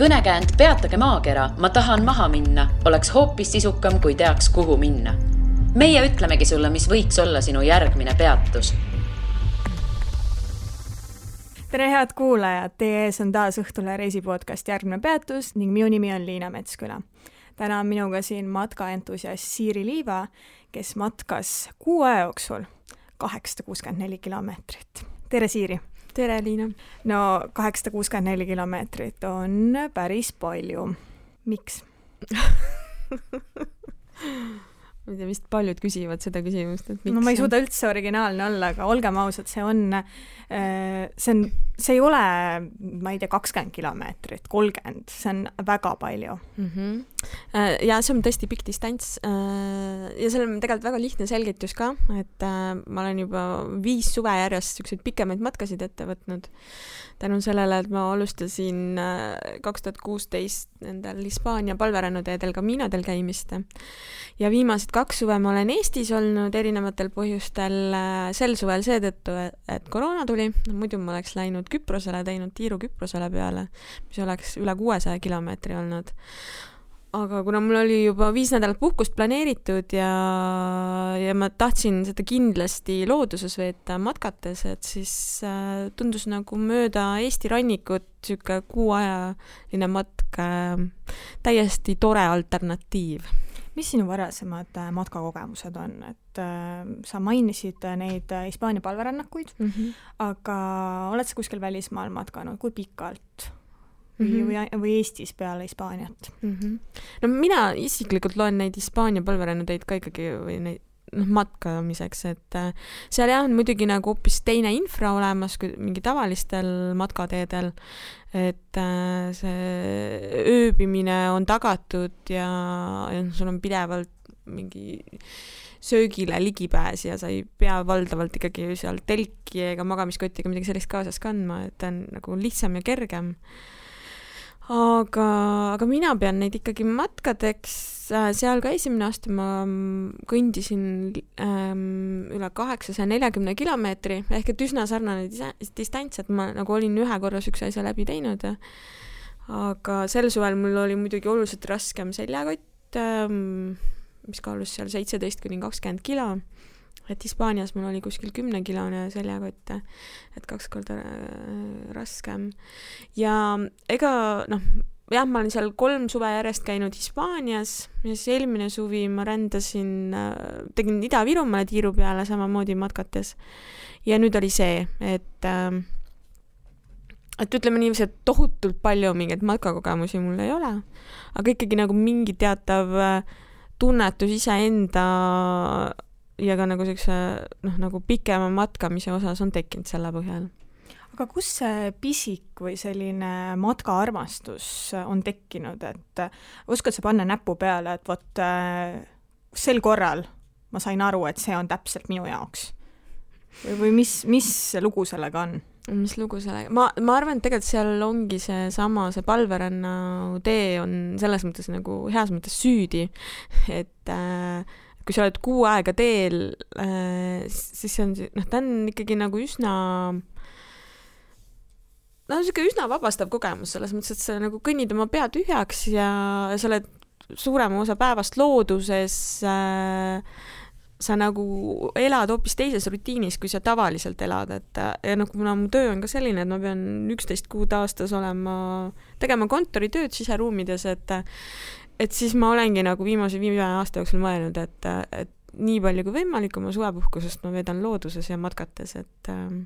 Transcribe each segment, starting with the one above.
kõnekäänd Peatage maakera, ma tahan maha minna, oleks hoopis sisukam, kui teaks, kuhu minna. meie ütlemegi sulle, mis võiks olla sinu järgmine peatus tere, head kuulajad, teie ees on taas Õhtulehe reisipodcast Järgmine peatus ning minu nimi on Liina Metsküla. täna on minuga siin matkaentusiast Siiri Liiva, kes matkas kuu aja jooksul kaheksasada kuuskümmend neli kilomeetrit. tere, Siiri! Tere, Liina! no kaheksasada kuuskümmend neli kilomeetrit on päris palju. miks ma ei tea, vist paljud küsivad seda küsimust, et miks. no ma ei suuda üldse originaalne olla, aga olgem ausad, see on, äh, see on, see ei ole, ma ei tea, kakskümmend kilomeetrit, kolmkümmend, see on väga palju mm. -hmm. Ja see on tõesti pikk distants äh, ja sellel on tegelikult väga lihtne selgitus ka, et ma olen juba viis suve järjest niisuguseid pikemaid matkasid ette võtnud. Tänu sellele, et ma alustasin kaks tuhat kuusteist nendel Hispaania palverännuteedel Caminodel käimist. Ja viimased kaks suve ma olen Eestis olnud erinevatel põhjustel, äh, sel suvel seetõttu, et koroona tuli, muidu ma oleks läinud Küprosele, teinud tiiru Küprosele peale, mis oleks üle kuuesaja kilomeetri olnud. Aga kuna mul oli juba viis nädalat puhkust planeeritud ja, ja ma tahtsin seda kindlasti looduses veeta matkates, et siis äh, tundus nagu mööda Eesti rannikut niisugune kuuajaline matk äh, täiesti tore alternatiiv mis sinu varasemad äh, matkakogemused on, et äh, sa mainisid äh, neid äh, Hispaania palverännakuid mm, -hmm. aga oled sa kuskil välismaal matkanud, kui pikalt? Või mm, -hmm. või, või Eestis peale Hispaaniat mm? -hmm. no mina isiklikult loen neid Hispaania palverännuteid ka ikkagi või neid noh, matkamiseks, et äh, seal jah, on muidugi nagu hoopis teine infra olemas kui mingi tavalistel matkateedel, et äh, see ööbimine on tagatud ja, ja sul on pidevalt mingi söögile ligipääs ja sa ei pea valdavalt ikkagi seal telki ega magamiskotti ega midagi sellist kaasas kandma, et ta on nagu lihtsam ja kergem aga, aga mina pean neid ikkagi matkadeks, äh, seal ka esimene aasta ma mm, kõndisin ähm, üle kaheksasaja neljakümne kilomeetri. Ehk et üsna sarnane distants, et ma nagu olin ühe korra siukse asja läbi teinud. aga sel suvel mul oli muidugi oluliselt raskem seljakott ähm,, mis kaalus seal seitseteist kuni kakskümmend kilo et Hispaanias mul oli kuskil kümnekilone seljakott, et kaks korda äh, raskem. ja ega noh, jah, ma olen seal kolm suve järjest käinud Hispaanias ja siis eelmine suvi ma rändasin, äh, tegin Ida-Virumaale tiiru peale samamoodi matkates. ja nüüd oli see, et äh, et ütleme niiviisi, et tohutult palju mingeid matkakogemusi mul ei ole, aga ikkagi nagu mingi teatav tunnetus iseenda ja ka nagu siukse noh, nagu pikema matkamise osas on tekkinud selle põhjal. aga kus see pisik või selline matkaarmastus on tekkinud, et oskad sa panna näpu peale, et vot äh, sel korral ma sain aru, et see on täpselt minu jaoks? või, mis, mis lugu sellega on? mis lugu sellega, ma, ma arvan, et tegelikult seal ongi seesama, see palveränna tee on selles mõttes nagu heas mõttes süüdi, et äh, kui sa oled kuu aega teel äh,, siis see on, noh, ta on ikkagi nagu üsna no niisugune üsna vabastav kogemus selles mõttes, et sa nagu kõnnid oma pea tühjaks ja sa oled suurema osa päevast looduses äh,, sa nagu elad hoopis teises rutiinis, kui sa tavaliselt elad, et ja noh, kuna mu töö on ka selline, et ma pean üksteist kuud aastas olema, tegema kontoritööd siseruumides, et et siis ma olengi nagu viimase viie aasta jooksul mõelnud, et, et nii palju kui võimalik oma suvepuhkusest ma veedan looduses ja matkates, et äh,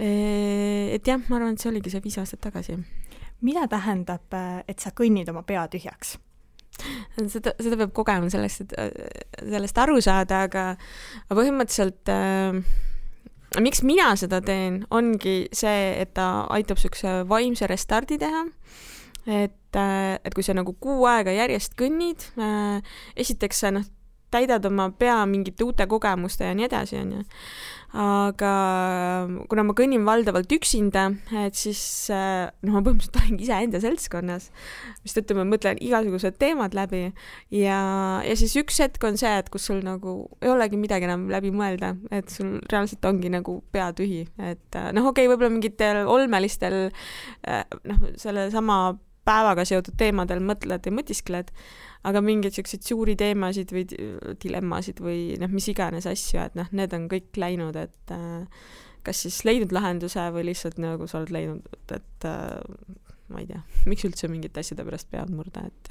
et jah, ma arvan, et see oligi see viis aastat tagasi. mida tähendab, et sa kõnnid oma pea tühjaks? seda, seda peab kogema selleks, et sellest aru saada, aga põhimõtteliselt äh, miks mina seda teen, ongi see, et ta aitab niisuguse vaimse restardi teha äh, et kui sa nagu kuu aega järjest kõnnid, äh, esiteks sa noh, täidad oma pea mingite uute kogemuste ja nii edasi, onju. aga kuna ma kõnnin valdavalt üksinda, et siis noh, ma põhimõtteliselt olengi iseenda seltskonnas, mistõttu ma mõtlen igasugused teemad läbi ja, ja siis üks hetk on see, et kus sul nagu ei olegi midagi enam läbi mõelda, et sul reaalselt ongi nagu pea tühi, et noh, okei okay,, võib-olla mingitel olmelistel noh, sellesama päevaga seotud teemadel mõtled ja mõtiskled, aga mingeid siukseid suuri teemasid või dilemmasid või noh, mis iganes asju, et noh, need on kõik läinud, et äh, kas siis leidnud lahenduse või lihtsalt nagu sa oled leidnud, et äh, ma ei tea, miks üldse mingite asjade pärast pead murda, et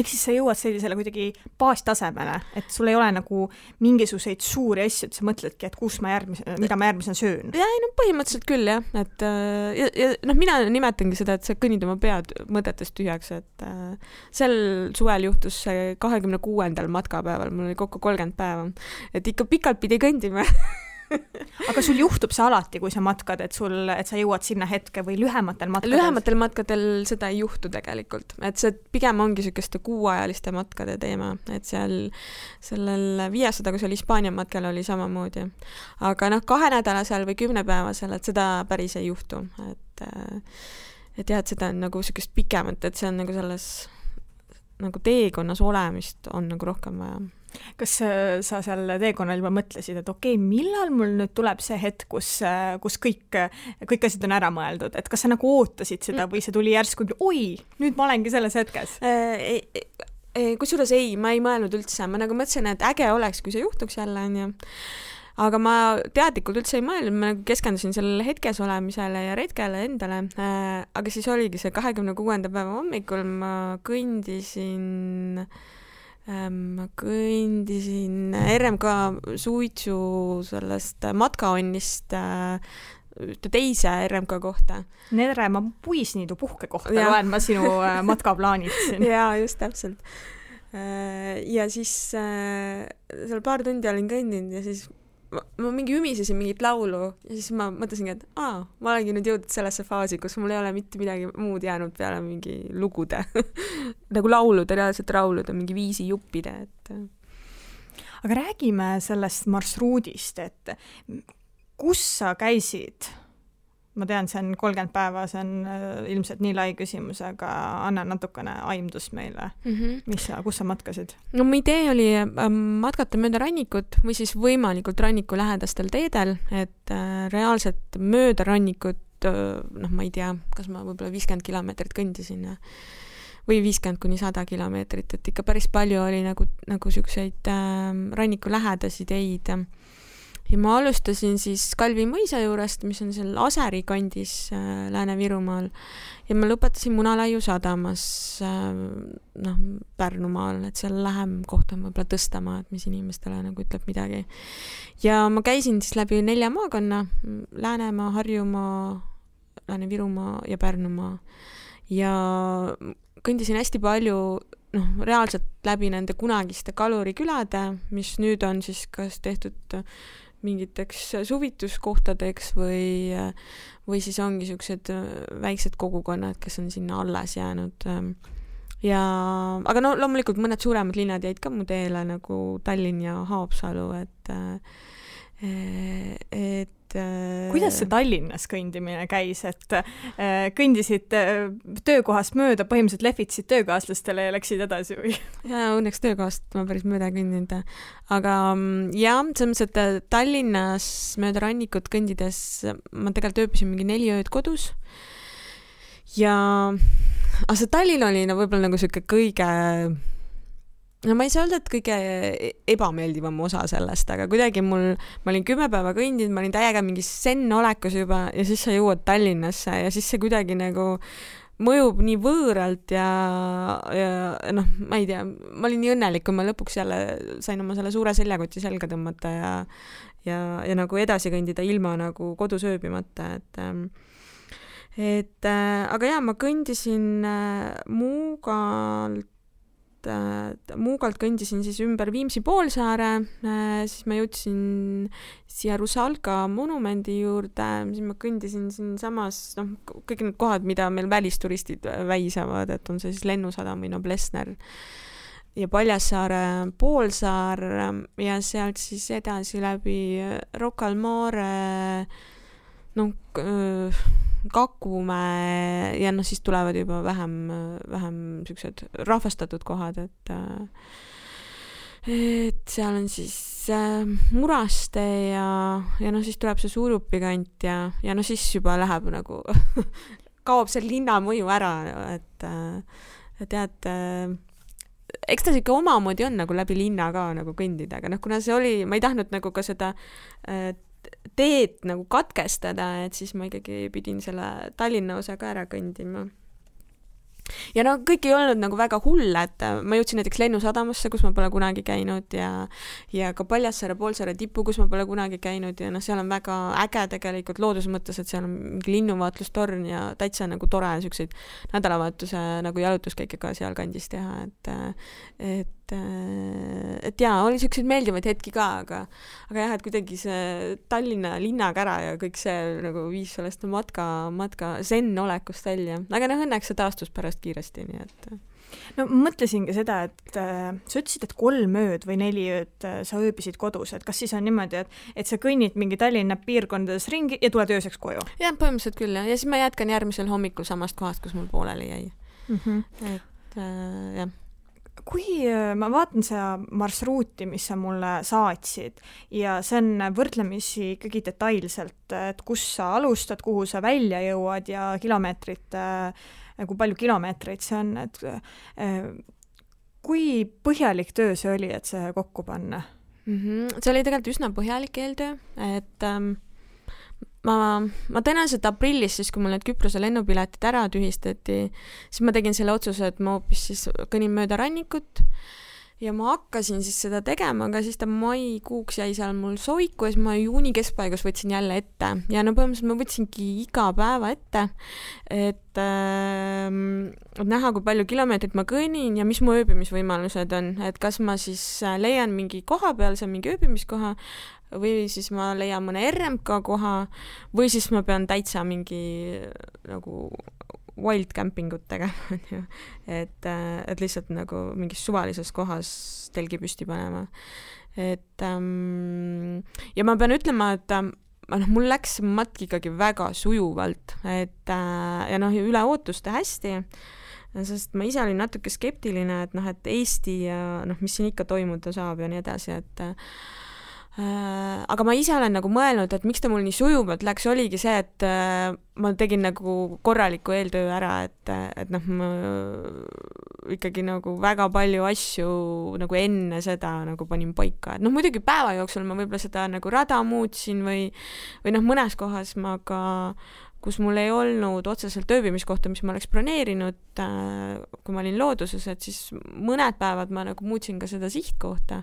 ehk siis sa jõuad sellisele kuidagi baastasemele, et sul ei ole nagu mingisuguseid suuri asju, et sa mõtledki, et kus ma järgmise, mida ma järgmisena söön? jaa, ei no põhimõtteliselt küll jah, et äh, ja, ja noh, mina nimetangi seda, et sa kõnnid oma pead mõtetest tühjaks, et äh, sel suvel juhtus see kahekümne kuuendal matkapäeval, mul oli kokku kolmkümmend päeva, et ikka pikalt pidi kõndima aga sul juhtub see alati, kui sa matkad, et sul, et sa jõuad sinna hetke või lühematel matkadel? lühematel matkadel seda ei juhtu tegelikult, et see pigem ongi niisuguste kuuajaliste matkade teema, et seal sellel viiesada, kui see oli Hispaania matkal, oli samamoodi. aga noh, kahenädalasel või kümnepäevasel, et seda päris ei juhtu, et et jah, et seda on nagu niisugust pikemat, et see on nagu selles nagu teekonnas olemist on nagu rohkem vaja kas äh, sa seal teekonnal juba mõtlesid, et okei okay,, millal mul nüüd tuleb see hetk, kus, äh, kus kõik, kõik asjad on ära mõeldud, et kas sa nagu ootasid seda või see tuli järsku, oi, nüüd ma olengi selles hetkes äh,? kusjuures ei, ma ei mõelnud üldse, ma nagu mõtlesin, et äge oleks, kui see juhtuks jälle, onju. Aga ma teadlikult üldse ei mõelnud, ma nagu keskendusin sellele hetkes olemisele ja retkele endale. Äh,. aga siis oligi see kahekümne kuuenda päeva hommikul. Ma kõndisin äh, ma kõndisin RMK suitsu sellest matkaonnist äh, ühte teise RMK kohta. Neremaa puisniidu puhkekohta loen ma sinu äh, matkaplaanist siin. jaa, just täpselt. Äh, ja siis seal paar tundi olin kõndinud ja siis ma, mingi ümisesin mingit laulu ja siis ma mõtlesingi, et aa, ma olengi nüüd jõudnud sellesse faasi, kus mul ei ole mitte midagi muud jäänud peale mingi lugude nagu laulude, reaalselt laulude, mingi viisi juppide, et. aga räägime sellest marsruudist, et kus sa käisid ma tean, see on kolmkümmend päeva, see on äh, ilmselt nii lai küsimus, aga anna natukene aimdust meile mm, -hmm. mis sa, kus sa matkasid? no mu idee oli ähm, matkata mööda rannikut või siis võimalikult ranniku lähedastel teedel, et äh, reaalselt mööda rannikut äh, noh, ma ei tea, kas ma võib-olla viiskümmend kilomeetrit kõndisin ja või viiskümmend kuni sada kilomeetrit, et ikka päris palju oli nagu, nagu siukseid äh, ranniku lähedasi teid ja ma alustasin siis Kalvi mõisa juurest, mis on seal Aseri kandis äh, Lääne-Virumaal ja ma lõpetasin Munalaiu sadamas äh, noh, Pärnumaal, et seal lähem koht on võib-olla Tõstamaa, et mis inimestele nagu ütleb midagi. ja ma käisin siis läbi nelja maakonna, Läänemaa, Harjumaa, Lääne-Virumaa ja Pärnumaa ja kõndisin hästi palju noh, reaalselt läbi nende kunagiste kalurikülade, mis nüüd on siis kas tehtud mingiteks suvituskohtadeks või, või siis ongi niisugused äh, väiksed kogukonnad, kes on sinna alles jäänud. Ähm, ja, aga no loomulikult mõned suuremad linnad jäid ka mu teele nagu Tallinn ja Haapsalu, et äh, et et kuidas see Tallinnas kõndimine käis, et äh, kõndisid töökohast mööda, põhimõtteliselt lehvitasid töökaaslastele ja läksid edasi või? jaa, õnneks töökohast ma päris mööda ei kõndinud. aga mm, jah, selles mõttes, et Tallinnas mööda rannikut kõndides ma tegelikult ööbisin mingi neli ööd kodus ja aga see Tallinn oli no võib-olla nagu niisugune kõige no ma ei saa öelda, et kõige ebameeldivam osa sellest, aga kuidagi mul, ma olin kümme päeva kõndinud, ma olin täiega mingis zen-olekus juba ja siis sa jõuad Tallinnasse ja siis see kuidagi nagu mõjub nii võõralt ja, ja noh, ma ei tea, ma olin nii õnnelik, kui ma lõpuks jälle sain oma selle suure seljakoti selga tõmmata ja ja, ja nagu edasi kõndida ilma nagu kodus ööbimata, et ähm, et äh, aga jaa, ma kõndisin äh, Muugalt et Muugalt kõndisin siis ümber Viimsi poolsaare, äh, siis ma jõudsin siia Rusalka monumendi juurde, siis ma kõndisin siinsamas, noh, kõik need kohad, mida meil välisturistid väisavad, et on see siis Lennusadam või Noblessner ja Paljassaare poolsaar ja sealt siis edasi läbi Rocca al Mare, noh, Kakumäe ja noh, siis tulevad juba vähem, vähem niisugused rahvastatud kohad, et et seal on siis äh, Muraste ja, ja noh, siis tuleb see Surupi kant ja, ja no siis juba läheb nagu kaob see linna mõju ära, et äh, tead äh, eks ta sihuke omamoodi on nagu läbi linna ka nagu kõndida, aga noh, kuna see oli, ma ei tahtnud nagu ka seda äh, teed nagu katkestada, et siis ma ikkagi pidin selle Tallinna osa ka ära kõndima. ja no kõik ei olnud nagu väga hull, et ma jõudsin näiteks Lennusadamasse, kus ma pole kunagi käinud ja ja ka Paljassaare poolsaare tippu, kus ma pole kunagi käinud ja noh, seal on väga äge tegelikult looduse mõttes, et seal on mingi linnuvaatlustorn ja täitsa nagu tore siukseid nädalavahetuse nagu jalutuskäike ka sealkandis teha, et et et, et jaa, oli siukseid meeldivaid hetki ka, aga, aga jah, et kuidagi see Tallinna linnakära ja kõik see nagu viis sellest matka, matka zen-olekust välja, aga noh, õnneks see taastus pärast kiiresti, nii et. no mõtlesingi seda, et äh, sa ütlesid, et kolm ööd või neli ööd äh, sa ööbisid kodus, et kas siis on niimoodi, et, et sa kõnnid mingi Tallinna piirkondades ringi ja tuled ööseks koju? jah, põhimõtteliselt küll jah, ja siis ma jätkan järgmisel hommikul samast kohast, kus mul pooleli jäi mm. -hmm. et äh, jah kui äh, ma vaatan seda marsruuti, mis sa mulle saatsid ja see on võrdlemisi ikkagi detailselt, et kus sa alustad, kuhu sa välja jõuad ja kilomeetrit, äh, kui palju kilomeetreid see on, et äh, kui põhjalik töö see oli, et see kokku panna mm? -hmm. see oli tegelikult üsna põhjalik eeltöö, et ähm, ma, ma tõenäoliselt aprillis, siis kui mul need Küprose lennupiletid ära tühistati, siis ma tegin selle otsuse, et ma hoopis siis kõnnin mööda rannikut ja ma hakkasin siis seda tegema, aga siis ta maikuuks jäi seal mul soiku ja siis ma juuni keskpaigas võtsin jälle ette. Ja no põhimõtteliselt ma võtsingi iga päeva ette, et äh, näha, kui palju kilomeetrit ma kõnnin ja mis mu ööbimisvõimalused on, et kas ma siis leian mingi kohapealse mingi ööbimiskoha või siis ma leian mõne RMK koha või siis ma pean täitsa mingi nagu wild camping ut tegema, onju. et, et lihtsalt nagu mingis suvalises kohas telgi püsti panema. et ähm, ja ma pean ütlema, et ähm, noh, mul läks matk ikkagi väga sujuvalt, et äh, ja noh, üle ootuste hästi sest ma ise olin natuke skeptiline, et noh, et Eesti ja noh, mis siin ikka toimuda saab ja nii edasi, et Äh, aga ma ise olen nagu mõelnud, et miks ta mul nii sujuvalt läks, oligi see, et äh, ma tegin nagu korraliku eeltöö ära, et, et noh, ma ikkagi nagu väga palju asju nagu enne seda nagu panin paika, et noh, muidugi päeva jooksul ma võib-olla seda nagu rada muutsin või, või noh, mõnes kohas ma ka kus mul ei olnud otseselt ööbimiskohta, mis ma oleks broneerinud, äh, kui ma olin looduses, et siis mõned päevad ma nagu muutsin ka seda sihtkohta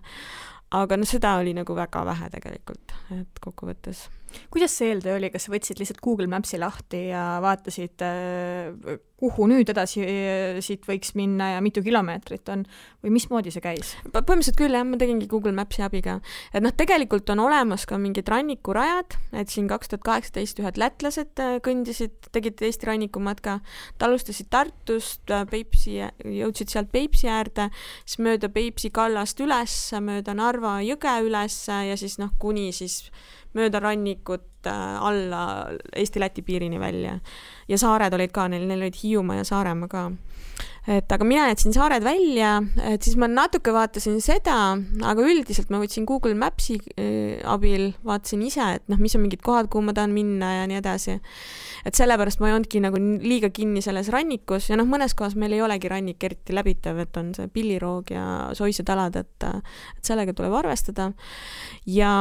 aga noh, seda oli nagu väga vähe tegelikult, et kokkuvõttes. kuidas see eeltöö oli, kas sa võtsid lihtsalt Google Maps'i lahti ja vaatasid, äh, kuhu nüüd edasi äh, siit võiks minna ja mitu kilomeetrit on või mismoodi see käis? põhimõtteliselt küll jah, ma tegingi Google Maps'i abiga. et noh, tegelikult on olemas ka mingid rannikurajad, et siin kaks tuhat kaheksateist ühed lätlased äh, kõndisid, tegid Eesti rannikumatka, nad alustasid Tartust, Peipsi, jõudsid sealt Peipsi äärde, siis mööda Peipsi kallast üles, mööda Narva jõge üles ja siis noh, kuni siis mööda rannikut äh, alla Eesti-Läti piirini välja. ja saared olid ka neil, neil olid Hiiumaa ja Saaremaa ka et aga mina jätsin saared välja, et siis ma natuke vaatasin seda, aga üldiselt ma võtsin Google Maps'i äh, abil, vaatasin ise, et noh, mis on mingid kohad, kuhu ma tahan minna ja nii edasi. et sellepärast ma ei olnudki nagu liiga kinni selles rannikus ja noh, mõnes kohas meil ei olegi rannik eriti läbitav, et on see pilliroog ja soised alad, et et sellega tuleb arvestada. ja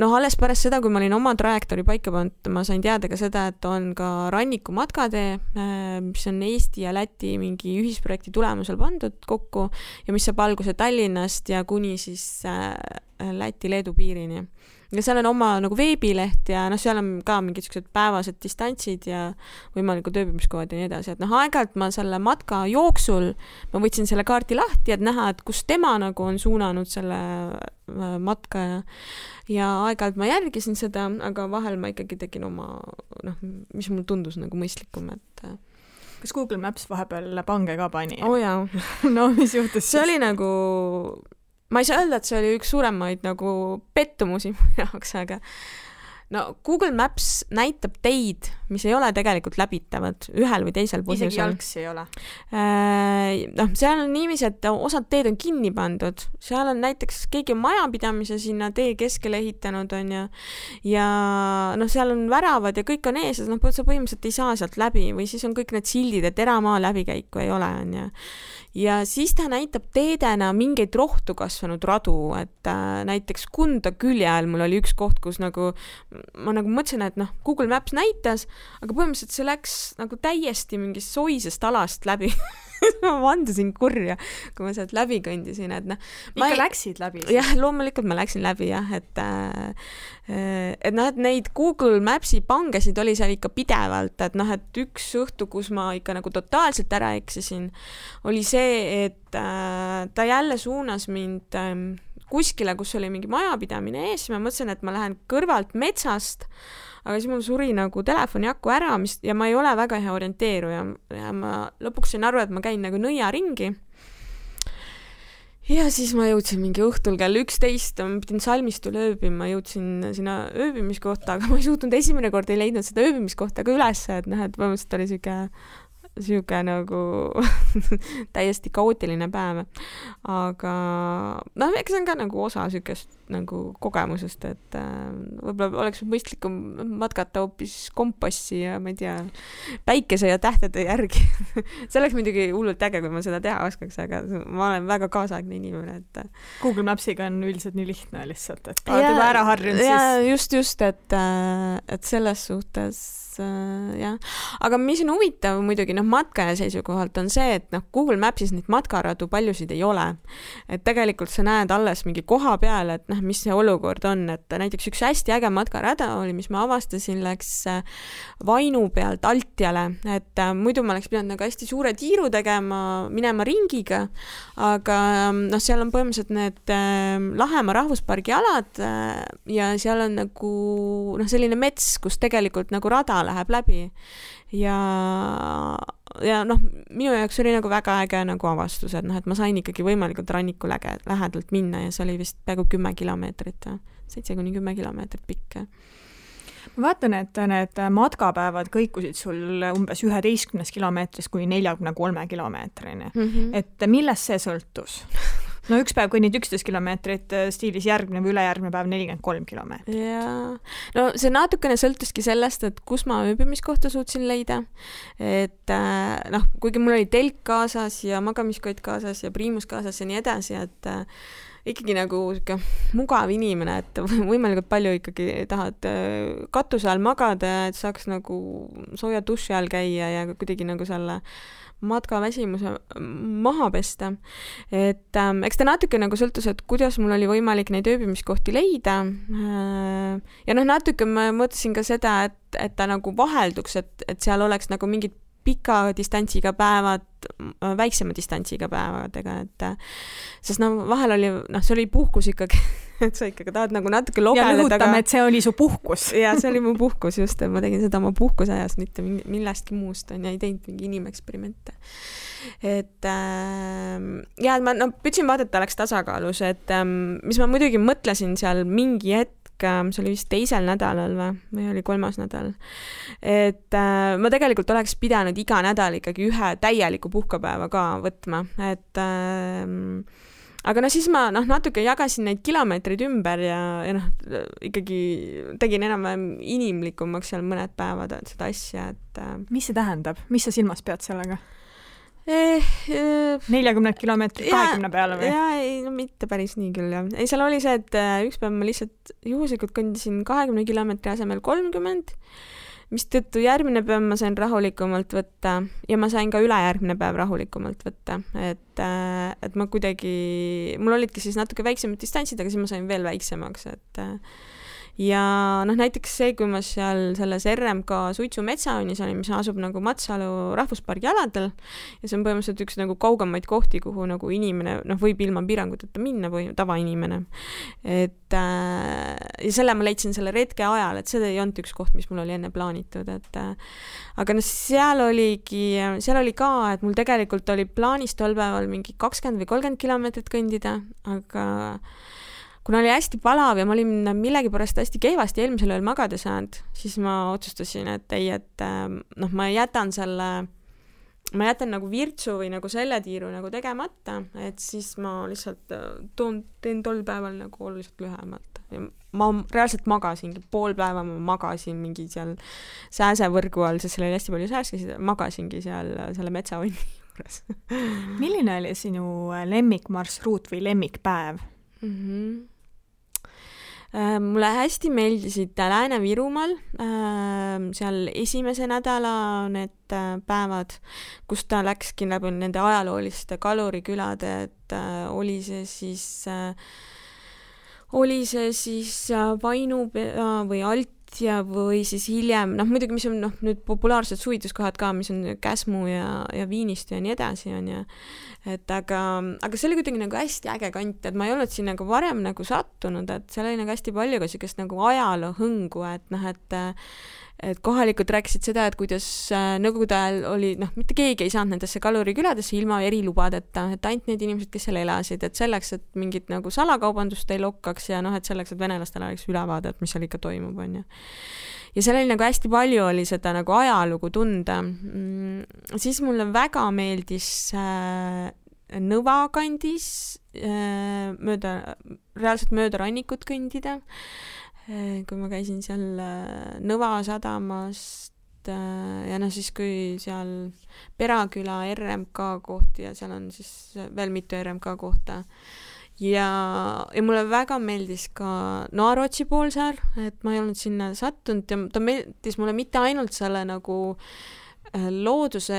noh, alles pärast seda, kui ma olin oma trajektoori paika pannud, ma sain teada ka seda, et on ka ranniku matkatee, äh, mis on Eesti ja Läti mingi ühisprojekt, projekti tulemusel pandud kokku ja mis saab alguse Tallinnast ja kuni siis äh, Läti-Leedu piirini. ja seal on oma nagu veebileht ja noh, seal on ka mingid siuksed päevased distantsid ja võimalikud ööbimiskohad ja nii edasi, et noh, aeg-ajalt ma selle matka jooksul, ma võtsin selle kaardi lahti, et näha, et kus tema nagu on suunanud selle äh, matka ja ja aeg-ajalt ma järgisin seda, aga vahel ma ikkagi tegin oma noh, mis mulle tundus nagu mõistlikum, et kas Google Maps vahepeal pange ka pani? oo oh, jaa no mis juhtus see oli nagu, ma ei saa öelda, et see oli üks suuremaid nagu pettumusi mu jaoks, aga no Google Maps näitab teid, mis ei ole tegelikult läbitavad ühel või teisel põhjusel. isegi jalgsi ei ole? Äh, noh, seal on niiviisi, et osad teed on kinni pandud, seal on näiteks keegi majapidamise sinna tee keskele ehitanud, on ju, ja noh, seal on väravad ja kõik on ees, et noh, sa põhimõtteliselt ei saa sealt läbi või siis on kõik need sildid, et eramaa läbikäiku ei ole, on ju ja siis ta näitab teedena mingeid rohtu kasvanud radu, et äh, näiteks Kunda külje all mul oli üks koht, kus nagu ma nagu mõtlesin, et noh, Google Maps näitas, aga põhimõtteliselt see läks nagu täiesti mingist soisest alast läbi ma vandusin kurja, kui ma sealt läbi kõndisin, et noh. ikka ei... läksid läbi? jah, loomulikult ma läksin läbi jah, et äh, et noh, et neid Google Maps'i pangesid oli seal ikka pidevalt, et noh, et üks õhtu, kus ma ikka nagu totaalselt ära eksisin, oli see, et äh, ta jälle suunas mind äh, kuskile, kus oli mingi majapidamine ees, siis ma mõtlesin, et ma lähen kõrvalt metsast aga siis mul suri nagu telefoni aku ära, mis, ja ma ei ole väga hea orienteeruja ja ma lõpuks sain aru, et ma käin nagu nõiaringi. ja siis ma jõudsin mingi õhtul kell üksteist, ma pidin salmistul ööbima, jõudsin sinna ööbimiskohta, aga ma ei suutnud, esimene kord ei leidnud seda ööbimiskohta ka ülesse, et noh, et põhimõtteliselt oli sihuke sihuke nagu täiesti kaootiline päev. aga noh, eks see on ka nagu osa siukest nagu kogemusest, et äh, võib-olla oleks mõistlikum matkata hoopis kompassi ja ma ei tea, päikese ja tähtede järgi see oleks muidugi hullult äge, kui ma seda teha oskaks, aga ma olen väga kaasaegne inimene, et äh, Google Maps'iga on üldiselt nii lihtne lihtsalt, et oled juba ära harjunud, siis just, just, et, äh, et selles suhtes jah, aga mis on huvitav muidugi noh, matkaja seisukohalt on see, et noh, Google Maps'is neid matkaradu paljusid ei ole. et tegelikult sa näed alles mingi koha peal, et noh, mis see olukord on, et näiteks üks hästi äge matkarada oli, mis ma avastasin, läks äh, Vainu pealt Altjale, et äh, muidu ma oleks pidanud nagu hästi suure tiiru tegema, minema ringiga, aga ähm, noh, seal on põhimõtteliselt need äh, Lahemaa rahvuspargi alad äh, ja seal on nagu noh, selline mets, kus tegelikult nagu rada läheb läbi ja, ja noh, minu jaoks oli nagu väga äge nagu avastus, et noh, et ma sain ikkagi võimalikult ranniku läge, lähedalt minna ja see oli vist peaaegu kümme kilomeetrit, seitse kuni kümme kilomeetrit pikk ma vaatan, et need matkapäevad kõikusid sul umbes üheteistkümnest kilomeetrist kuni neljakümne kolme kilomeetrini mm. -hmm. et millest see sõltus no üks päev kõnnid üksteist kilomeetrit äh, stiilis järgmine või ülejärgmine päev nelikümmend kolm kilomeetrit. jaa, no see natukene sõltuski sellest, et kus ma ööbimiskohta suutsin leida. et äh, noh, kuigi mul oli telk kaasas ja magamiskott kaasas ja priimus kaasas ja nii edasi, et äh, ikkagi nagu sihuke mugav inimene, et võimalikult palju ikkagi tahad katuse all magada, et saaks nagu sooja duši all käia ja kuidagi nagu selle matkaväsimuse maha pesta. et ähm, eks ta natuke nagu sõltus, et kuidas mul oli võimalik neid ööbimiskohti leida äh,. ja noh, natuke ma mõtlesin ka seda, et, et ta nagu vahelduks, et, et seal oleks nagu mingid pika distantsiga päevad väiksema distantsiga päevadega, et sest no vahel oli, noh, see oli puhkus ikkagi et sa ikkagi tahad nagu natuke lobeleda. ja rõhutame, et see oli su puhkus. ja see oli mu puhkus just, et ma tegin seda oma puhkuse ajas, mitte millestki muust onju, ei teinud mingi inimeksperimente. et äh, ja ma no püüdsin vaadata, oleks tasakaalus, et ähm, mis ma muidugi mõtlesin seal mingi hetk, see oli vist teisel nädalal või, või oli kolmas nädal. et äh, ma tegelikult oleks pidanud iga nädal ikkagi ühe täieliku puhkepäeva ka võtma, et äh, aga no siis ma noh, natuke jagasin neid kilomeetreid ümber ja, ja noh, ikkagi tegin enam-vähem inimlikumaks seal mõned päevad seda asja, et äh, mis see tähendab, mis sa silmas pead sellega? Eh,. Eh, neljakümnelt kilomeetrit kahekümne peale või? jaa, ei no mitte päris nii küll jah. ei, seal oli see, et äh, üks päev ma lihtsalt juhuslikult kõndisin kahekümne kilomeetri asemel kolmkümmend mistõttu järgmine päev ma sain rahulikumalt võtta ja ma sain ka ülejärgmine päev rahulikumalt võtta, et, äh, et ma kuidagi, mul olidki siis natuke väiksemad distantsid, aga siis ma sain veel väiksemaks, et äh, ja noh, näiteks see, kui ma seal selles RMK suitsumetsaönnis olin, mis asub nagu Matsalu rahvuspargi aladel ja see on põhimõtteliselt üks nagu kaugemaid kohti, kuhu nagu inimene noh, võib ilma piiranguteta minna või tavainimene. et äh, ja selle ma leidsin selle retke ajal, et see ei olnud üks koht, mis mul oli enne plaanitud, et äh, aga noh, seal oligi, seal oli ka, et mul tegelikult oli plaanis tol päeval mingi kakskümmend või kolmkümmend kilomeetrit kõndida, aga kuna oli hästi palav ja ma olin millegipärast hästi kehvasti eelmisel ööl magada saanud, siis ma otsustasin, et ei, et ähm, noh, ma jätan selle, ma jätan nagu virtsu või nagu selle tiiru nagu tegemata, et siis ma lihtsalt äh, toon, teen tol päeval nagu oluliselt lühemalt. ma reaalselt magasingi, pool päeva ma magasin mingi seal sääsevõrgu all, sest seal oli hästi palju sääskesid, magasingi seal selle metsaonni juures milline oli sinu lemmikmarsruut või lemmikpäev mm? -hmm Äh, mulle hästi meeldisid Lääne-Virumaal äh, seal esimese nädala need äh, päevad, kus ta läkski läbi nende ajalooliste kalurikülade, et oli see siis oli see siis Vainupea või Alt ja, või siis hiljem, noh muidugi, mis on noh, nüüd populaarsed suvituskohad ka, mis on Käsmu ja, ja Viinistu ja nii edasi, on ju. et aga, aga see oli kuidagi nagu hästi äge kant, et ma ei olnud siin nagu varem nagu sattunud, et seal oli nagu hästi palju ka niisugust nagu ajaloohõngu, et noh, et et kohalikud rääkisid seda, et kuidas äh, nõukogude ajal oli noh, mitte keegi ei saanud nendesse kaluriküladesse ilma erilubadeta, et ainult need inimesed, kes seal elasid, et selleks, et mingit nagu salakaubandust ei lokkaks ja noh, et selleks, et venelastel oleks ülevaade, et mis seal ikka toimub, on ju ja seal oli nagu hästi palju oli seda nagu ajalugu tunda mm,. siis mulle väga meeldis äh, Nõva kandis äh, mööda, reaalselt mööda rannikut kõndida Eh, kui ma käisin seal eh, Nõva sadamast eh, ja noh, siis kui seal Peraküla RMK koht ja seal on siis veel mitu RMK kohta. ja, ja mulle väga meeldis ka Naarotsi poolsaar, et ma ei olnud sinna sattunud ja ta meeldis mulle mitte ainult selle nagu looduse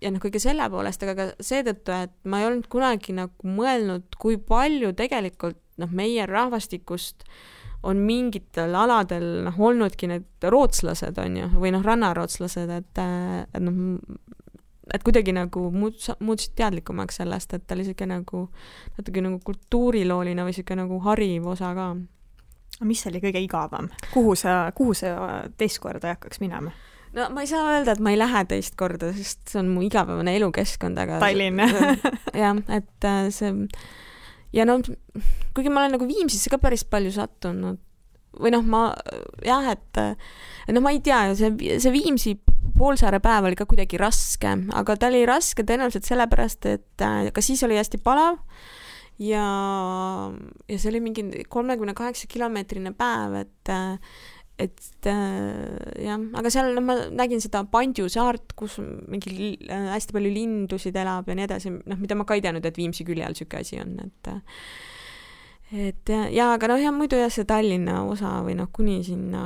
ja noh, kõige selle poolest, aga ka seetõttu, et ma ei olnud kunagi nagu mõelnud, kui palju tegelikult noh, meie rahvastikust äh, on mingitel aladel noh, olnudki need rootslased, on ju, või noh, rannarootslased, et, et noh, et kuidagi nagu muut-, muutusid teadlikumaks sellest, et ta oli niisugune nagu natuke nagu kultuurilooline või niisugune nagu hariv osa ka. mis oli kõige igavam? kuhu sa, kuhu sa teist korda ei hakkaks minema? no ma ei saa öelda, et ma ei lähe teist korda, sest see on mu igapäevane elukeskkond, aga Tallinn jah, et äh, see ja no kuigi ma olen nagu Viimsisse ka päris palju sattunud. Või noh, ma jah, et noh, ma ei tea, see, see Viimsi poolsaare päev oli ka kuidagi raske, aga ta oli raske tõenäoliselt sellepärast, et ka siis oli hästi palav ja, ja see oli mingi kolmekümne kaheksa kilomeetrine päev, et et äh, jah, aga seal noh, ma nägin seda Pandju saart, kus mingi äh, hästi palju lindusid elab ja nii edasi, noh, mida ma ka ei teadnud, et Viimsi külje all niisugune asi on, et äh, et ja, ja aga noh, ja muidu jah, see Tallinna osa või noh, kuni sinna,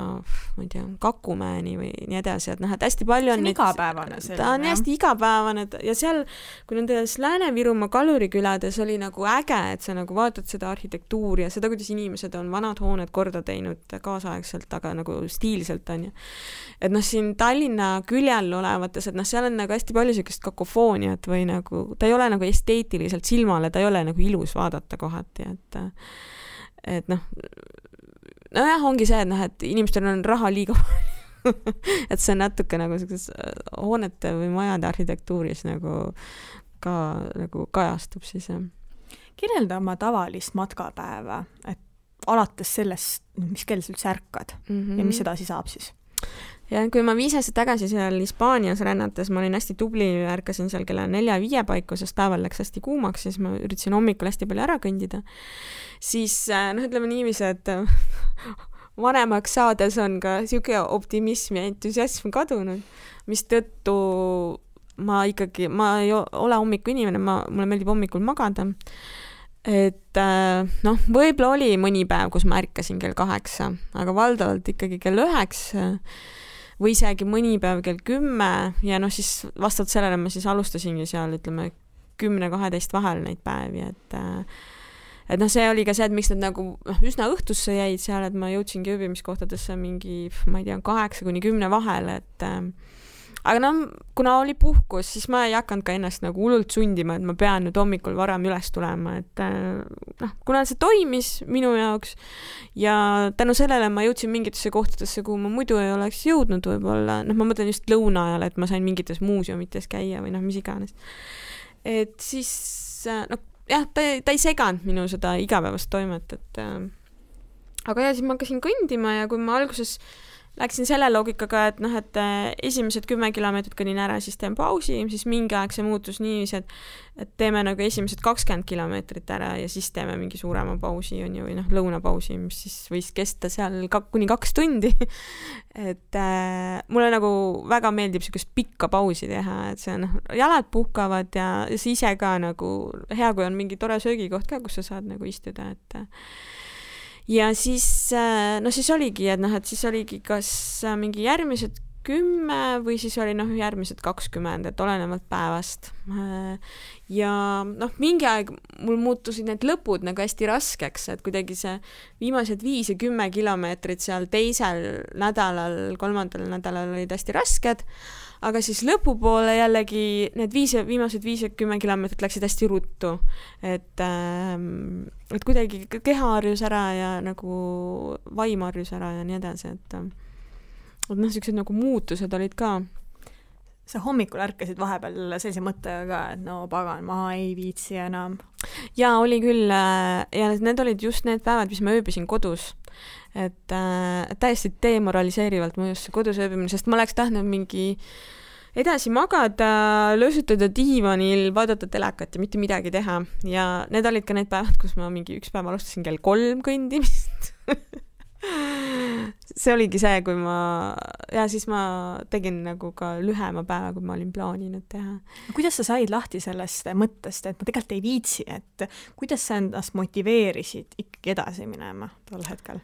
ma ei tea, Kakumäeni või nii edasi, et noh, et hästi palju on see on igapäevane selline. ta on hästi igapäevane ja seal, kui nendes Lääne-Virumaa kalurikülades oli nagu äge, et sa nagu vaatad seda arhitektuuri ja seda, kuidas inimesed on vanad hooned korda teinud kaasaegselt, aga nagu stiilselt, on ju. et noh, siin Tallinna külje all olevates, et noh, seal on nagu hästi palju niisugust kakofooniat või nagu, ta ei ole nagu esteetiliselt silmale, ta ei ole nagu ilus vaadata kohati, et et noh, nojah, ongi see, et noh, et inimestel on raha liiga palju et see on natuke nagu siukses äh, hoonete või majade arhitektuuris nagu ka nagu kajastub siis jah. kirjelda oma tavalist matkapäeva, et alates sellest, mis kell sa üldse ärkad mm -hmm. ja mis mhm. edasi saab siis? Ja kui ma viis aastat tagasi seal Hispaanias rännates, ma olin hästi tubli, ärkasin seal kella nelja-viie paiku, sest päeval läks hästi kuumaks, siis ma üritasin hommikul hästi palju ära kõndida siis äh, noh, ütleme niiviisi, et vanemaks saades on ka niisugune optimism ja entusiasm kadunud, mistõttu ma ikkagi, ma ei ole hommikuinimene, ma, mulle meeldib hommikul magada. Et äh, noh, võib-olla oli mõni päev, kus ma ärkasin kell kaheksa, aga valdavalt ikkagi kell üheksa või isegi mõni päev kell kümme ja noh, siis vastavalt sellele ma siis alustasingi seal, ütleme, kümne-kaheteist vahel neid päevi, et äh, et noh, see oli ka see, et miks nad nagu noh, üsna õhtusse jäid seal, et ma jõudsingi ööbimiskohtadesse mingi, ma ei tea, kaheksa kuni kümne vahel, et äh, aga noh, kuna oli puhkus, siis ma ei hakanud ka ennast nagu hullult sundima, et ma pean nüüd hommikul varem üles tulema, et äh, noh, kuna see toimis minu jaoks ja tänu sellele ma jõudsin mingitesse kohtadesse, kuhu ma muidu ei oleks jõudnud võib-olla, noh, ma mõtlen just lõuna ajal, et ma sain mingites muuseumites käia või noh, mis iganes. et siis noh, jah, ta, ta ei seganud minu seda igapäevast toimet, et äh, aga ja siis ma hakkasin kõndima ja kui ma alguses äh, läksin selle loogikaga, et noh, et äh, esimesed kümme kilomeetrit kõnnin ära, siis teen pausi, siis mingi aeg see muutus niiviisi, et et teeme nagu esimesed kakskümmend kilomeetrit ära ja siis teeme mingi suurema pausi, on ju, või noh, lõunapausi, mis siis võis kesta seal ka kuni kaks tundi. Et äh, mulle nagu väga meeldib niisugust pikka pausi teha, et see noh, jalad puhkavad ja, ja sa ise ka nagu, hea, kui on mingi tore söögikoht ka, kus sa saad nagu istuda, et ja siis, äh, no siis oligi, et noh, et siis oligi kas äh, mingi järgmised kümme või siis oli noh, järgmised kakskümmend, et olenevalt päevast. Äh, ja noh, mingi aeg mul muutusid need lõpud nagu hästi raskeks, et kuidagi see viimased viis ja kümme kilomeetrit seal teisel nädalal, kolmandal nädalal olid hästi rasked aga siis lõpupoole jällegi need viis, viimased viis ja kümme kilomeetrit läksid hästi ruttu. et ähm,, et kuidagi keha harjus ära ja nagu vaim harjus ära ja nii edasi, et et noh, niisugused nagu muutused olid ka sa hommikul ärkasid vahepeal sellise mõttega ka, et no pagan, ma ei viitsi enam? jaa, oli küll äh, ja need olid just need päevad, mis ma ööbisin kodus. et äh, täiesti demoraliseerivalt mõjus see kodus ööbimine, sest ma oleks tahtnud mingi edasi magada, löösutada diivanil, vaadata telekat ja mitte midagi teha ja need olid ka need päevad, kus ma mingi üks päev alustasin kell kolm kõndimist see oligi see, kui ma, ja siis ma tegin nagu ka lühema päeva, kui ma olin plaaninud teha. kuidas sa said lahti sellest mõttest, et ma tegelikult ei viitsi, et kuidas sa ennast motiveerisid ikkagi edasi minema tol hetkel?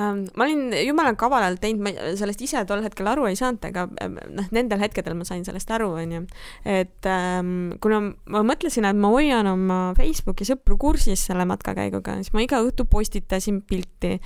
Ähm,. ma olin jumala kavalalt teinud, ma sellest ise tol hetkel aru ei saanud, aga ähm, noh, nendel hetkedel ma sain sellest aru, onju. et ähm, kuna ma mõtlesin, et ma hoian oma Facebooki sõpru kursis selle matkakäiguga, siis ma iga õhtu postitasin pilti,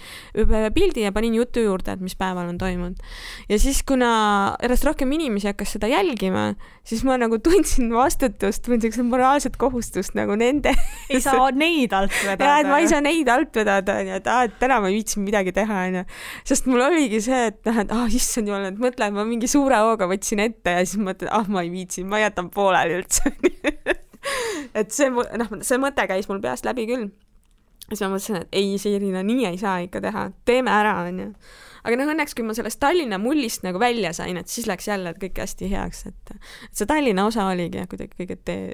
pildi ja panin jutu juurde, et mis päeval on toimunud. ja siis, kuna järjest rohkem inimesi hakkas seda jälgima, siis ma nagu tundsin vastutust või niisugust moraalset kohustust nagu nende ei saa neid alt vedada. jaa, et ma ei saa neid alt vedada, onju, et aa, et täna ma ei viitsinud midagi teha, onju. sest mul oligi see, et noh, et ah oh, issand jumal, et mõtle, ma mingi suure hooga võtsin ette ja siis mõtlen, ah ma ei viitsi, ma jätan pooleli üldse et see, noh, see mõte käis mul peast läbi küll. Siis ma mõtlesin, et ei, Siirina, nii ei saa ikka teha, teeme ära, onju. Aga noh, õnneks kui ma sellest Tallinna mullist nagu välja sain, et siis läks jälle kõik hästi heaks, et see Tallinna osa oligi jah, kuidagi kõige tee,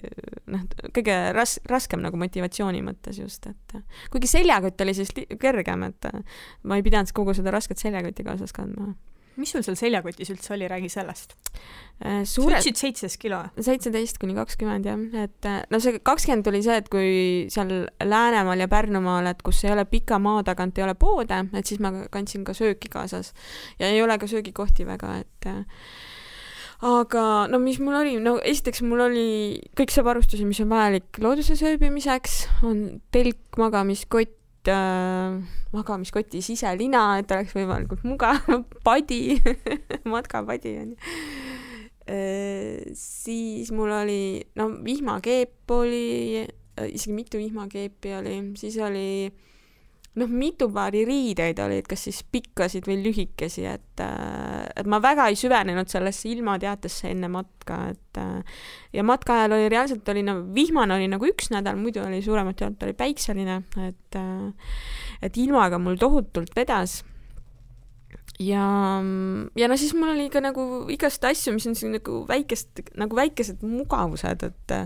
noh, kõige ras-, raskem nagu motivatsiooni mõttes just, et kuigi seljakott oli siis kergem, et ma ei pidanud kogu seda rasket seljakotti kaasas kandma mis sul seal seljakotis üldse oli, räägi sellest. Äh, Suure.... sa ütlesid seitseteist kilo? seitseteist kuni kakskümmend jah, et äh, no see kakskümmend tuli see, et kui seal Läänemaal ja Pärnumaal, et kus ei ole pika maa tagant, ei ole poode, et siis ma kandsin ka sööki kaasas. Ja ei ole ka söögikohti väga, et äh, aga no mis mul oli, no esiteks mul oli kõik see varustus, mis on vajalik looduses ööbimiseks, on telk, magamiskott, äh, magamiskoti siselina, et oleks võimalikult mugav, padi matkapadi onju äh,. siis mul oli, no vihmakeep oli, isegi mitu vihmakeepi oli, siis oli äh, noh, mitu paari riideid olid, kas siis pikkasid või lühikesi, et, äh, et ma väga ei süvenenud sellesse ilmateatesse enne matka, et äh, ja matka ajal oli reaalselt oli nagu, vihmane oli nagu üks nädal, muidu oli suuremat jaolt oli päikseline, et, äh, et ilmaga mul tohutult vedas. Ja, ja no siis mul oli ka nagu igast asju, mis on siin nagu väikest, nagu väikesed mugavused, et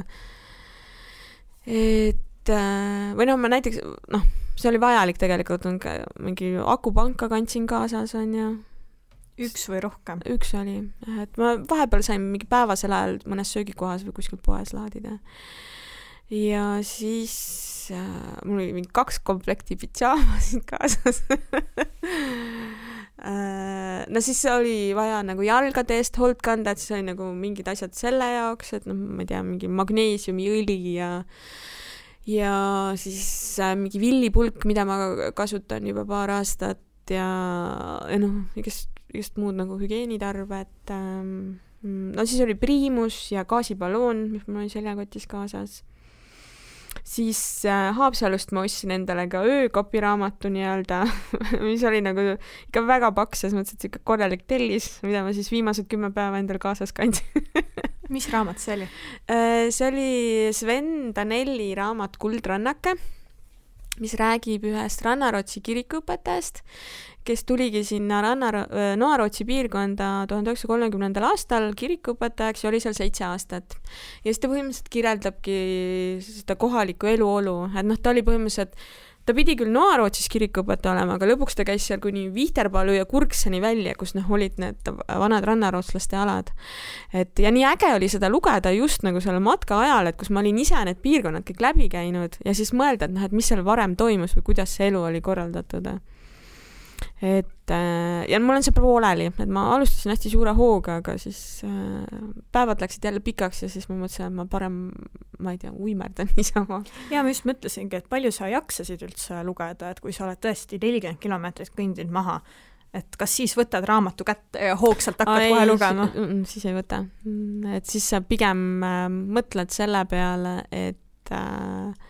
et või noh, ma näiteks noh see oli vajalik tegelikult, on ka mingi akupanka kandsin kaasas, onju. üks või rohkem? üks oli, et ma vahepeal sain mingi päevasel ajal mõnes söögikohas või kuskil poes laadida. ja siis äh, mul oli mingi kaks komplekti pidžaamasid kaasas äh, no siis oli vaja nagu jalgade eest hoolt kanda, et siis oli nagu mingid asjad selle jaoks, et noh, ma ei tea, mingi magneesiumiõli ja ja siis äh, mingi villipulk, mida ma kasutan juba paar aastat ja, ja noh, igast, igast muud nagu hügieenitarvet ähm,. no siis oli priimus ja gaasiballoon, mis mul oli seljakotis kaasas siis äh, Haapsalust ma ostsin endale ka öökopiraamatu nii-öelda mis oli nagu ikka väga paks, selles mõttes, et sihuke korralik tellis, mida ma siis viimased kümme päeva endal kaasas kandsin mis raamat see oli? Äh, see oli Sven Danelli raamat Kuldrannake, mis räägib ühest Rannarootsi kirikuõpetajast, kes tuligi sinna Ranna, Noarootsi piirkonda tuhande üheksasaja kolmekümnendal aastal kirikuõpetajaks ja oli seal seitse aastat. ja siis ta põhimõtteliselt kirjeldabki seda kohalikku eluolu, et noh, ta oli põhimõtteliselt ta pidi küll Noarootsis kirikuõpetaja olema, aga lõpuks ta käis seal kuni Vihterpalu ja Kurkseni välja, kus noh, olid need vanad rannarootslaste alad. et ja nii äge oli seda lugeda just nagu selle matka ajal, et kus ma olin ise need piirkonnad kõik läbi käinud ja siis mõelda, et noh, et mis seal varem toimus või kuidas see elu oli korraldatud et äh, ja mul on see pooleli, et ma alustasin hästi suure hooga, aga siis äh, päevad läksid jälle pikaks ja siis ma mõtlesin, et ma parem, ma ei tea, uimerdan niisama. ja ma just mõtlesingi, et palju sa jaksasid üldse lugeda, et kui sa oled tõesti nelikümmend kilomeetrit kõndinud maha, et kas siis võtad raamatu kätte ja hoogsalt hakkad Aa, kohe lugema? siis ei võta. et siis sa pigem äh, mõtled selle peale, et äh,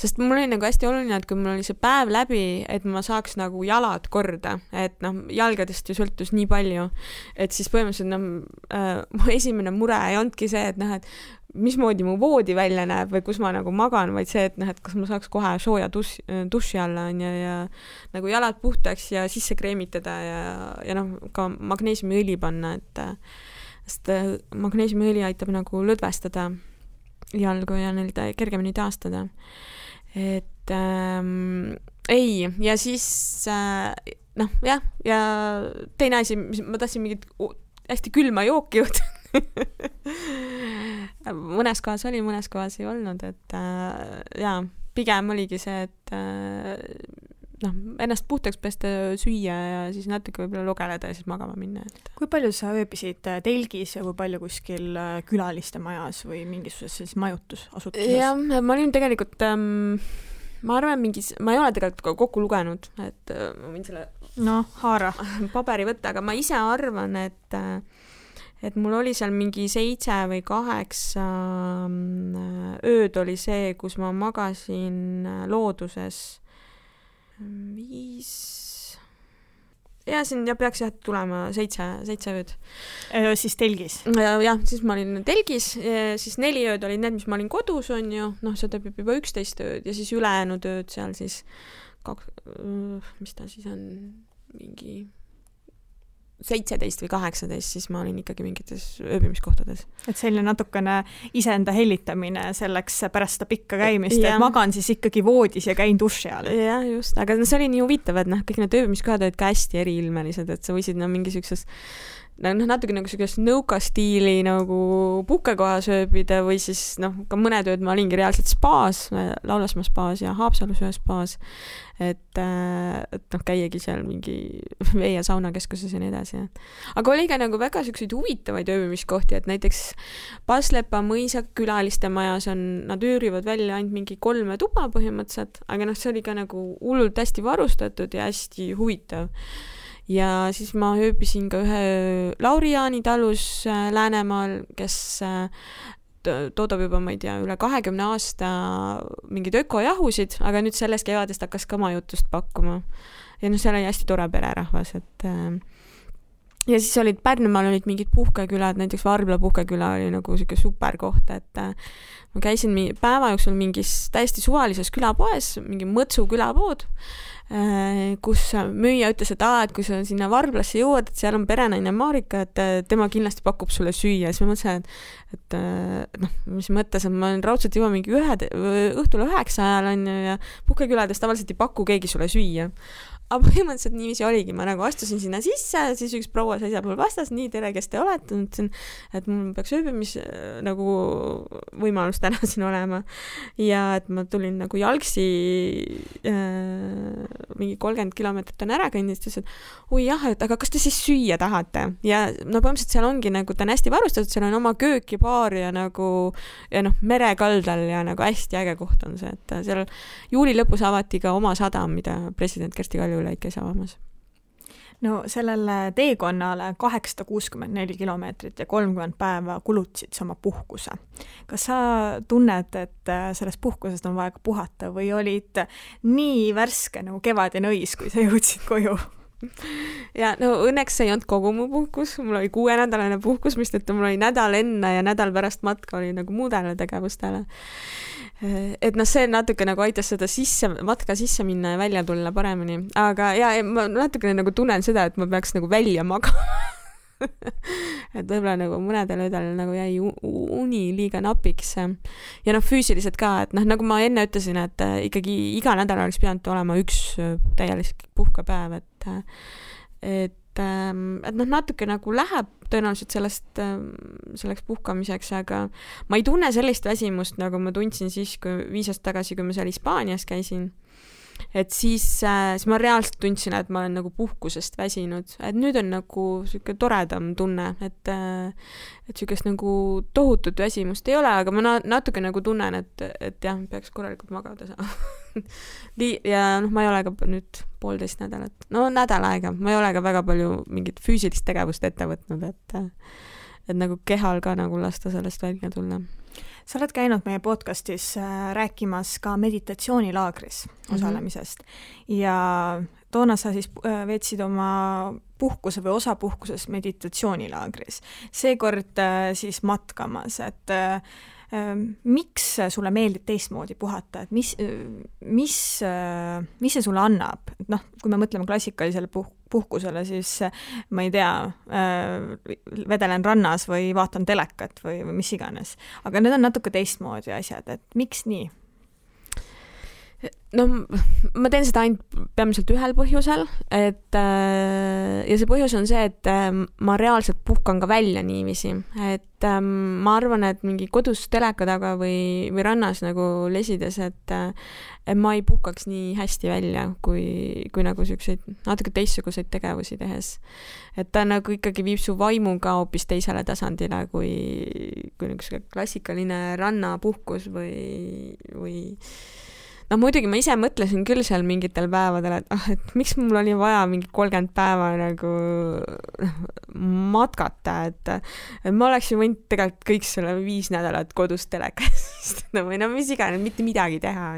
sest mul oli nagu hästi oluline, et kui mul oli see päev läbi, et ma saaks nagu jalad korda, et noh, jalgadest ju sõltus nii palju, et siis põhimõtteliselt noh äh,, mu esimene mure ei olnudki see, et noh, et mismoodi mu voodi välja näeb või kus ma nagu magan, vaid see, et noh, et kas ma saaks kohe sooja duši, duši alla onju ja, ja nagu jalad puhtaks ja sisse kreemitada ja, ja noh, ka magneesiumiõli panna, et sest äh, magneesiumiõli aitab nagu lõdvestada jalgu ja neil kergemini taastada et ähm, ei, ja siis äh, noh, jah, ja teine asi, mis ma tahtsin mingit hästi külma jooki juurde mõnes kohas oli, mõnes kohas ei olnud, et äh, jaa, pigem oligi see, et äh, noh, ennast puhtaks pesta, süüa ja siis natuke võib-olla lugeleda ja siis magama minna, et. kui palju sa ööbisid äh, telgis ja kui palju kuskil äh, külaliste majas või mingisuguses sellises majutusasutuses? jah, ma olin tegelikult ähm, ma arvan, mingis, ma ei ole tegelikult kokku lugenud, et äh, ma võin selle noh, haara paberi võtta, aga ma ise arvan, et et mul oli seal mingi seitse või kaheksa ööd oli see, kus ma magasin looduses viis ja siin ja peaks jah tulema seitse, seitse ööd. siis telgis? jah, siis ma olin telgis, siis neli ööd olid need, mis ma olin kodus, on ju, noh, see teeb juba üksteist ööd ja siis ülejäänud ööd seal siis kaks, mis ta siis on, mingi seitseteist või kaheksateist, siis ma olin ikkagi mingites ööbimiskohtades. et selline natukene iseenda hellitamine selleks pärast seda pikka käimist, et magan siis ikkagi voodis ja käin duši all. jah, just, aga no see oli nii huvitav, et noh, kõik need ööbimiskohad olid ka hästi eriilmelised, et sa võisid no mingi siukses noh, natuke nagu siukest nõukastiili nagu puhkekohas ööbida või siis noh, ka mõned ööd ma olingi reaalselt spaas, Laulasmaa spaas ja Haapsalus ühes spaas. et, äh, et noh, käiagi seal mingi vee- ja saunakeskuses ja nii edasi. aga oli ka nagu väga siukseid huvitavaid ööbimiskohti, et näiteks Paslepa mõisa külaliste majas on, nad üürivad välja ainult mingi kolme tuba põhimõtteliselt, aga noh, see oli ka nagu hullult hästi varustatud ja hästi huvitav ja siis ma ööbisin ka ühe Lauri Jaani talus äh, Läänemaal, kes äh, toodab juba, ma ei tea, üle kahekümne aasta mingeid ökojahusid, aga nüüd sellest kevadest hakkas ka majutust pakkuma. ja noh, seal oli hästi tore pererahvas, et äh, ja siis olid Pärnumaal olid mingid puhkekülad, näiteks Varbla puhkeküla oli nagu sihuke super koht, et ma käisin päeva jooksul mingis täiesti suvalises külapoes, mingi Mõtsu külapood Äh, kus müüja ütles, et aa, et kui sa sinna Varblasse jõuad, et seal on perenaine Marika, et äh, tema kindlasti pakub sulle süüa, siis ma mõtlesin, et et äh, noh, mis mõttes, et ma olen raudselt juba mingi ühe, õhtul üheksa ajal on ju ja puhkekülades tavaliselt ei paku keegi sulle süüa aga põhimõtteliselt niiviisi oligi, ma nagu astusin sinna sisse, siis üks proua seisab mul vastas, nii, tere, kes te olete, ütlesin, et mul peaks ööbimis nagu võimalus täna siin olema. ja et ma tulin nagu jalgsi äh, mingi kolmkümmend kilomeetrit on ära kõndinud, siis ütles, et oi jah, et aga kas te siis süüa tahate? Ja no põhimõtteliselt seal ongi nagu, ta on hästi varustatud, seal on oma köök ja baar ja nagu ja noh, merekaldal ja nagu hästi äge koht on see, et seal juuli lõpus avati ka oma sadam, mida president Kersti Kaljulaid käis avamas no sellele teekonnale kaheksasada kuuskümmend neli kilomeetrit ja kolmkümmend päeva kulutasid sa oma puhkuse. kas sa tunned, et äh, sellest puhkusest on vaja ka puhata või olid nii värske nagu kevadine õis, kui sa jõudsid koju? ja no õnneks see ei olnud kogu mu puhkus, mul oli kuuenädalane puhkus, mistõttu mul oli nädal enne ja nädal pärast matka oli nagu muudele tegevustele et noh, see natuke nagu aitas seda sisse, matka sisse minna ja välja tulla paremini, aga ja ma natukene nagu tunnen seda, et ma peaks nagu välja magama et võib-olla nagu mõnedel öödel nagu jäi uni liiga napiks. ja noh, füüsiliselt ka, et noh, nagu ma enne ütlesin, et äh, ikkagi iga nädal oleks pidanud olema üks äh, täielik puhkepäev, et äh, et et noh, natuke nagu läheb tõenäoliselt sellest, ähm, selleks puhkamiseks, aga ma ei tunne sellist väsimust, nagu ma tundsin siis, kui viis aastat tagasi, kui ma seal Hispaanias käisin. Et siis äh,, siis ma reaalselt tundsin, et ma olen nagu puhkusest väsinud, et nüüd on nagu sihuke toredam tunne, et äh, et sihukest nagu tohutut väsimust ei ole, aga ma na natuke nagu tunnen, et, et jah, peaks korralikult magada saama ja noh, ma ei ole ka nüüd poolteist nädalat, no nädal aega, ma ei ole ka väga palju mingit füüsilist tegevust ette võtnud, et et nagu kehal ka nagu lasta sellest välja tulla sa oled käinud meie podcastis äh, rääkimas ka meditatsioonilaagris mhm. osalemisest mm -hmm. ja toona sa siis äh, veetsid oma puhkuse või osa puhkusest meditatsioonilaagris. seekord äh, siis matkamas, et miks sulle meeldib teistmoodi puhata, et mis, mis, mis see sulle annab, et noh, kui me mõtleme klassikalisele puh-, puhkusele, siis ma ei tea, vedelen rannas või vaatan telekat või, või mis iganes. aga need on natuke teistmoodi asjad, et miks nii? No ma teen seda ainult peamiselt ühel põhjusel, et äh, ja see põhjus on see, et äh, ma reaalselt puhkan ka välja niiviisi, et äh, ma arvan, et mingi kodus teleka taga või, või rannas nagu lesides, et äh, et ma ei puhkaks nii hästi välja, kui, kui nagu siukseid natuke teistsuguseid tegevusi tehes. et ta nagu ikkagi viib su vaimu ka hoopis teisele tasandile, kui, kui niisugune klassikaline rannapuhkus või, või noh, muidugi ma ise mõtlesin küll seal mingitel päevadel, et ah, et miks mul oli vaja mingi kolmkümmend päeva nagu noh, matkata, et et ma oleksin võinud tegelikult kõik selle viis nädalat kodus telekas istuda või no mis iganes, mitte midagi teha,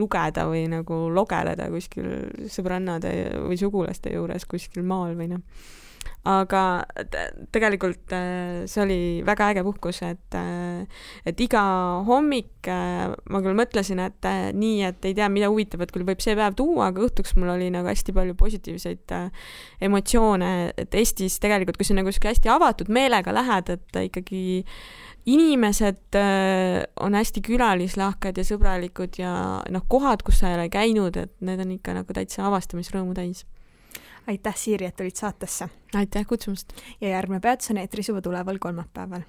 lugeda või nagu logeleda kuskil sõbrannade või sugulaste juures kuskil maal või noh aga tegelikult äh, see oli väga äge puhkus, et, äh, et iga hommik äh, ma küll mõtlesin, et nii, et ei tea, mida huvitavat küll võib see päev tuua, aga õhtuks mul oli nagu hästi palju positiivseid emotsioone, et Eestis tegelikult, kui sa nagu sihuke hästi avatud meelega lähed, et ikkagi inimesed on hästi külalislahked ja sõbralikud ja noh, kohad, kus sa ei ole käinud, et need on ikka nagu täitsa avastamisrõõmu täis aitäh, Siiri, et tulid saatesse! aitäh kutsumast! ja järgmine peatus on eetris juba tuleval kolmapäeval.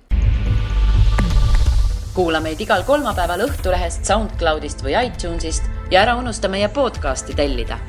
kuula meid igal kolmapäeval Õhtulehest, SoundCloudist või iTunesist ja ära unusta meie podcasti tellida